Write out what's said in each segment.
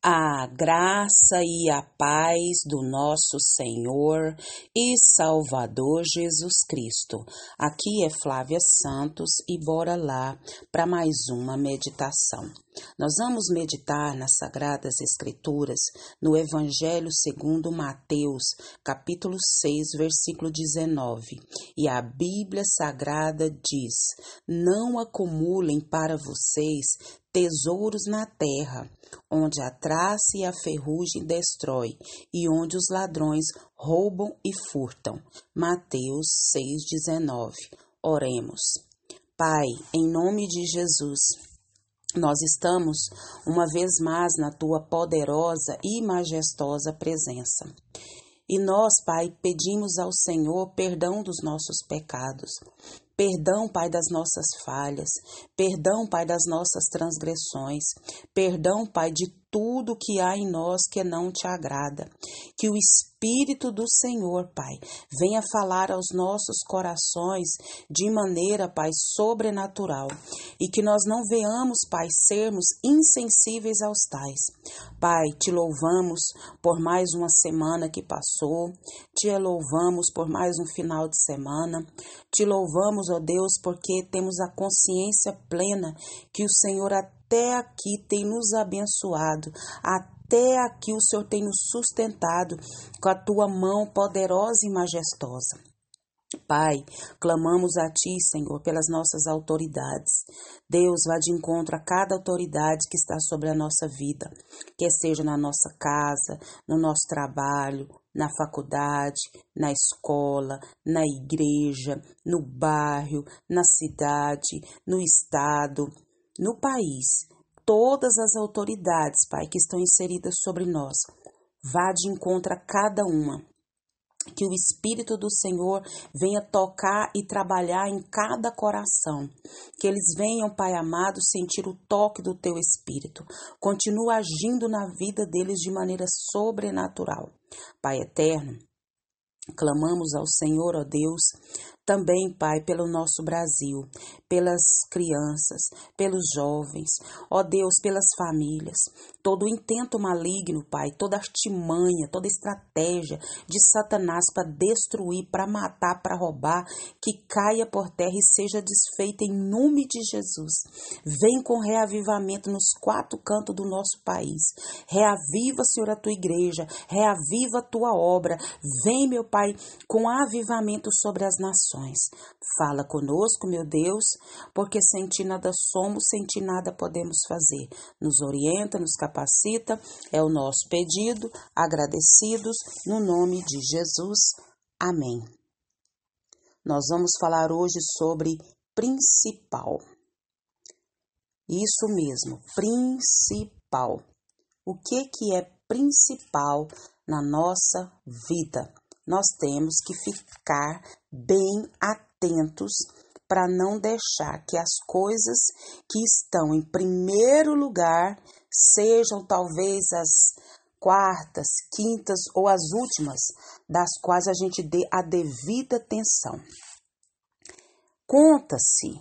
A graça e a paz do nosso Senhor e Salvador Jesus Cristo. Aqui é Flávia Santos e bora lá para mais uma meditação. Nós vamos meditar nas Sagradas Escrituras no Evangelho segundo Mateus, capítulo 6, versículo 19. E a Bíblia Sagrada diz: Não acumulem para vocês tesouros na terra, onde a traça e a ferrugem destrói, e onde os ladrões roubam e furtam. Mateus 6,19. Oremos. Pai, em nome de Jesus, nós estamos uma vez mais na tua poderosa e majestosa presença. E nós, Pai, pedimos ao Senhor perdão dos nossos pecados. Perdão, Pai, das nossas falhas. Perdão, Pai, das nossas transgressões. Perdão, Pai, de tudo que há em nós que não te agrada. Que o Espírito do Senhor, Pai, venha falar aos nossos corações de maneira, Pai, sobrenatural. E que nós não veamos, Pai, sermos insensíveis aos tais. Pai, te louvamos por mais uma semana que passou. Te louvamos por mais um final de semana. Te louvamos, ó Deus, porque temos a consciência plena que o Senhor até aqui tem nos abençoado, até aqui o Senhor tem nos sustentado com a tua mão poderosa e majestosa. Pai, clamamos a Ti, Senhor, pelas nossas autoridades. Deus, vá de encontro a cada autoridade que está sobre a nossa vida, quer seja na nossa casa, no nosso trabalho, na faculdade, na escola, na igreja, no bairro, na cidade, no estado, no país. Todas as autoridades, Pai, que estão inseridas sobre nós, vá de encontro a cada uma que o Espírito do Senhor venha tocar e trabalhar em cada coração. Que eles venham, Pai amado, sentir o toque do Teu Espírito. Continua agindo na vida deles de maneira sobrenatural. Pai eterno, Clamamos ao Senhor, ó Deus, também, Pai, pelo nosso Brasil, pelas crianças, pelos jovens, ó Deus, pelas famílias. Todo o intento maligno, Pai, toda artimanha, toda estratégia de Satanás para destruir, para matar, para roubar, que caia por terra e seja desfeita em nome de Jesus. Vem com reavivamento nos quatro cantos do nosso país. Reaviva, Senhor, a tua igreja, reaviva a tua obra. Vem, meu Pai, com avivamento sobre as nações Fala conosco, meu Deus, porque sem ti nada somos, sem ti nada podemos fazer. Nos orienta, nos capacita, é o nosso pedido, agradecidos, no nome de Jesus. Amém. Nós vamos falar hoje sobre principal. Isso mesmo, principal. O que que é principal na nossa vida? Nós temos que ficar bem atentos para não deixar que as coisas que estão em primeiro lugar sejam talvez as quartas, quintas ou as últimas, das quais a gente dê a devida atenção. Conta-se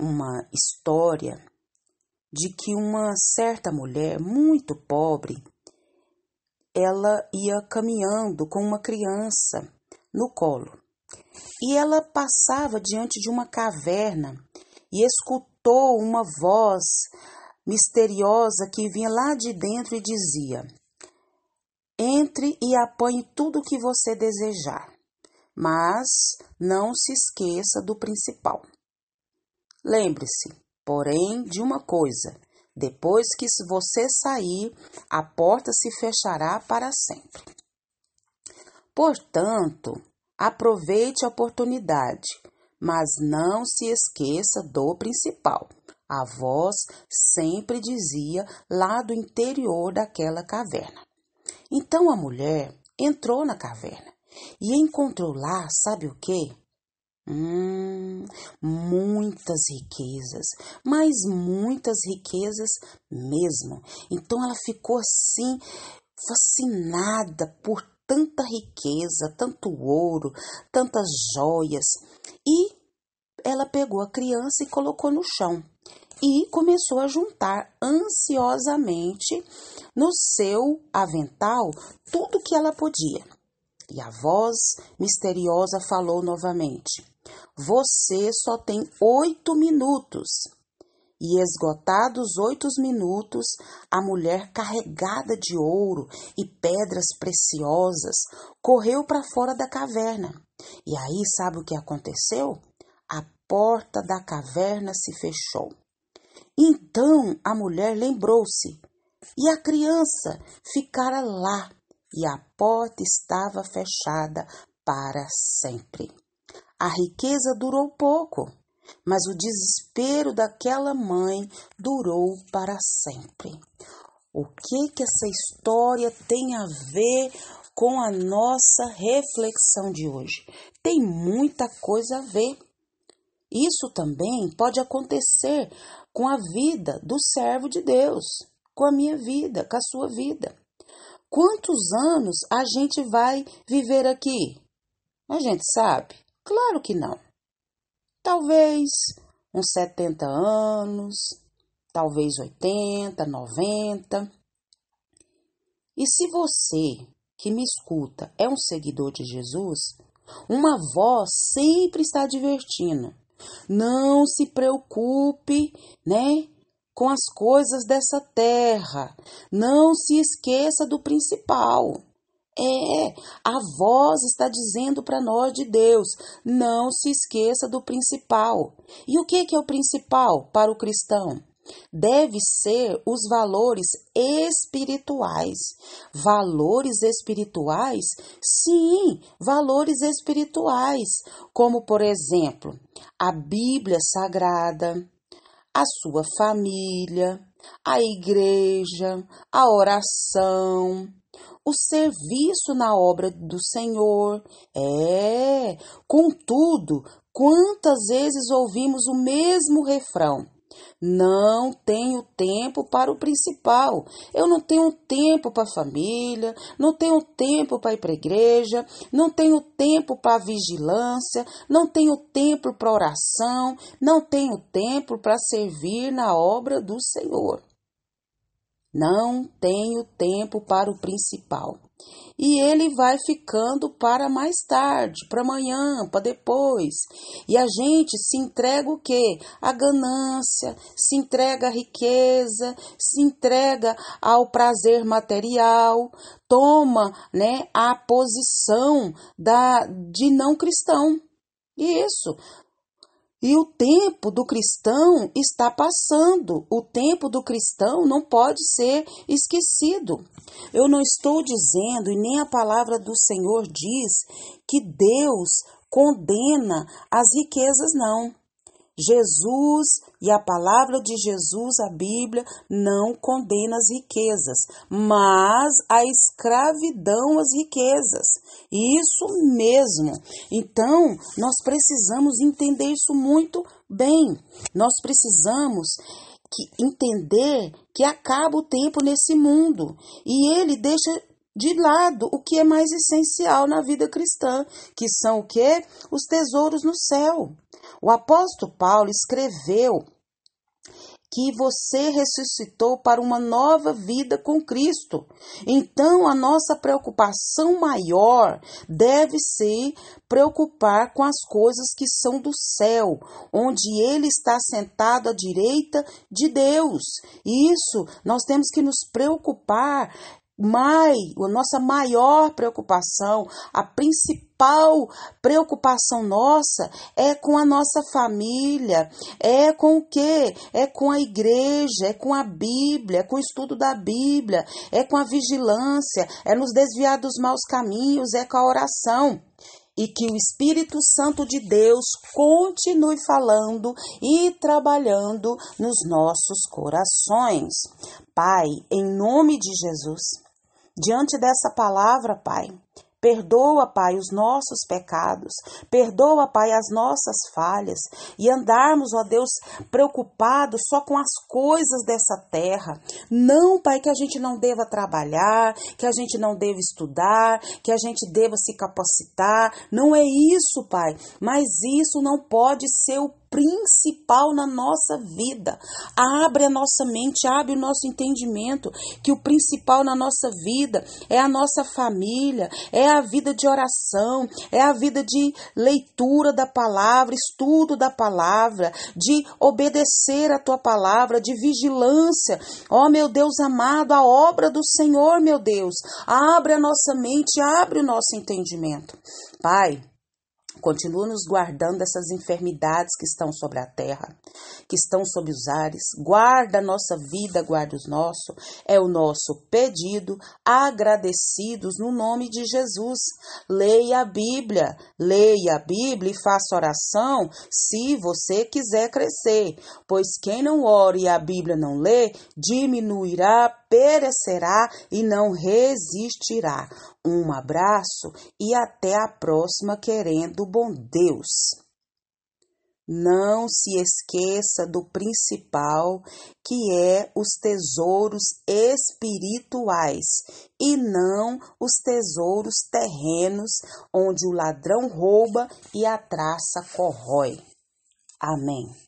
uma história de que uma certa mulher muito pobre ela ia caminhando com uma criança no colo. E ela passava diante de uma caverna e escutou uma voz misteriosa que vinha lá de dentro e dizia: Entre e apanhe tudo o que você desejar, mas não se esqueça do principal. Lembre-se, porém, de uma coisa: depois que você sair, a porta se fechará para sempre. Portanto, aproveite a oportunidade, mas não se esqueça do principal. A voz sempre dizia lá do interior daquela caverna. Então a mulher entrou na caverna e encontrou lá, sabe o que? Hum, muitas riquezas, mas muitas riquezas mesmo. Então ela ficou assim, fascinada por tanta riqueza, tanto ouro, tantas joias. E ela pegou a criança e colocou no chão. e começou a juntar ansiosamente no seu avental tudo que ela podia. E a voz misteriosa falou novamente: Você só tem oito minutos. E esgotados oito minutos, a mulher carregada de ouro e pedras preciosas correu para fora da caverna. E aí, sabe o que aconteceu? A porta da caverna se fechou. Então a mulher lembrou-se, e a criança ficara lá, e a porta estava fechada para sempre. A riqueza durou pouco, mas o desespero daquela mãe durou para sempre. O que que essa história tem a ver com a nossa reflexão de hoje? Tem muita coisa a ver. Isso também pode acontecer com a vida do servo de Deus, com a minha vida, com a sua vida. Quantos anos a gente vai viver aqui? A gente sabe? Claro que não. Talvez uns 70 anos, talvez 80, 90. E se você que me escuta é um seguidor de Jesus, uma voz sempre está advertindo não se preocupe, né? Com as coisas dessa terra. Não se esqueça do principal. É, a voz está dizendo para nós de Deus: não se esqueça do principal. E o que é o principal para o cristão? deve ser os valores espirituais. Valores espirituais? Sim, valores espirituais, como por exemplo, a Bíblia Sagrada, a sua família, a igreja, a oração, o serviço na obra do Senhor. É, contudo, quantas vezes ouvimos o mesmo refrão? Não tenho tempo para o principal. Eu não tenho tempo para a família, não tenho tempo para ir para a igreja, não tenho tempo para a vigilância, não tenho tempo para oração, não tenho tempo para servir na obra do Senhor. Não tenho tempo para o principal e ele vai ficando para mais tarde, para amanhã, para depois. E a gente se entrega o quê? A ganância, se entrega à riqueza, se entrega ao prazer material, toma, né, a posição da de não cristão. Isso, e o tempo do cristão está passando. O tempo do cristão não pode ser esquecido. Eu não estou dizendo, e nem a palavra do Senhor diz, que Deus condena as riquezas, não. Jesus e a palavra de Jesus, a Bíblia, não condena as riquezas, mas a escravidão às riquezas. Isso mesmo. Então, nós precisamos entender isso muito bem. Nós precisamos que entender que acaba o tempo nesse mundo e ele deixa de lado o que é mais essencial na vida cristã, que são o que? Os tesouros no céu. O apóstolo Paulo escreveu que você ressuscitou para uma nova vida com Cristo. Então, a nossa preocupação maior deve ser preocupar com as coisas que são do céu, onde Ele está sentado à direita de Deus. Isso nós temos que nos preocupar mais, a nossa maior preocupação, a principal preocupação nossa é com a nossa família, é com o quê? É com a igreja, é com a Bíblia, é com o estudo da Bíblia, é com a vigilância, é nos desviar dos maus caminhos, é com a oração e que o Espírito Santo de Deus continue falando e trabalhando nos nossos corações. Pai, em nome de Jesus, Diante dessa palavra, Pai, Perdoa, Pai, os nossos pecados. Perdoa, Pai, as nossas falhas. E andarmos, ó Deus, preocupados só com as coisas dessa terra. Não, Pai, que a gente não deva trabalhar, que a gente não deva estudar, que a gente deva se capacitar. Não é isso, Pai. Mas isso não pode ser o principal na nossa vida. Abre a nossa mente, abre o nosso entendimento que o principal na nossa vida é a nossa família, é a vida de oração, é a vida de leitura da palavra, estudo da palavra, de obedecer a tua palavra, de vigilância. Ó oh, meu Deus amado, a obra do Senhor, meu Deus. Abre a nossa mente, abre o nosso entendimento. Pai, Continua nos guardando dessas enfermidades que estão sobre a terra, que estão sobre os ares. Guarda a nossa vida, guarda os nossos. É o nosso pedido, agradecidos no nome de Jesus. Leia a Bíblia, leia a Bíblia e faça oração se você quiser crescer, pois quem não ora e a Bíblia não lê, diminuirá, perecerá e não resistirá. Um abraço e até a próxima, querendo bom Deus. Não se esqueça do principal, que é os tesouros espirituais e não os tesouros terrenos, onde o ladrão rouba e a traça corrói. Amém.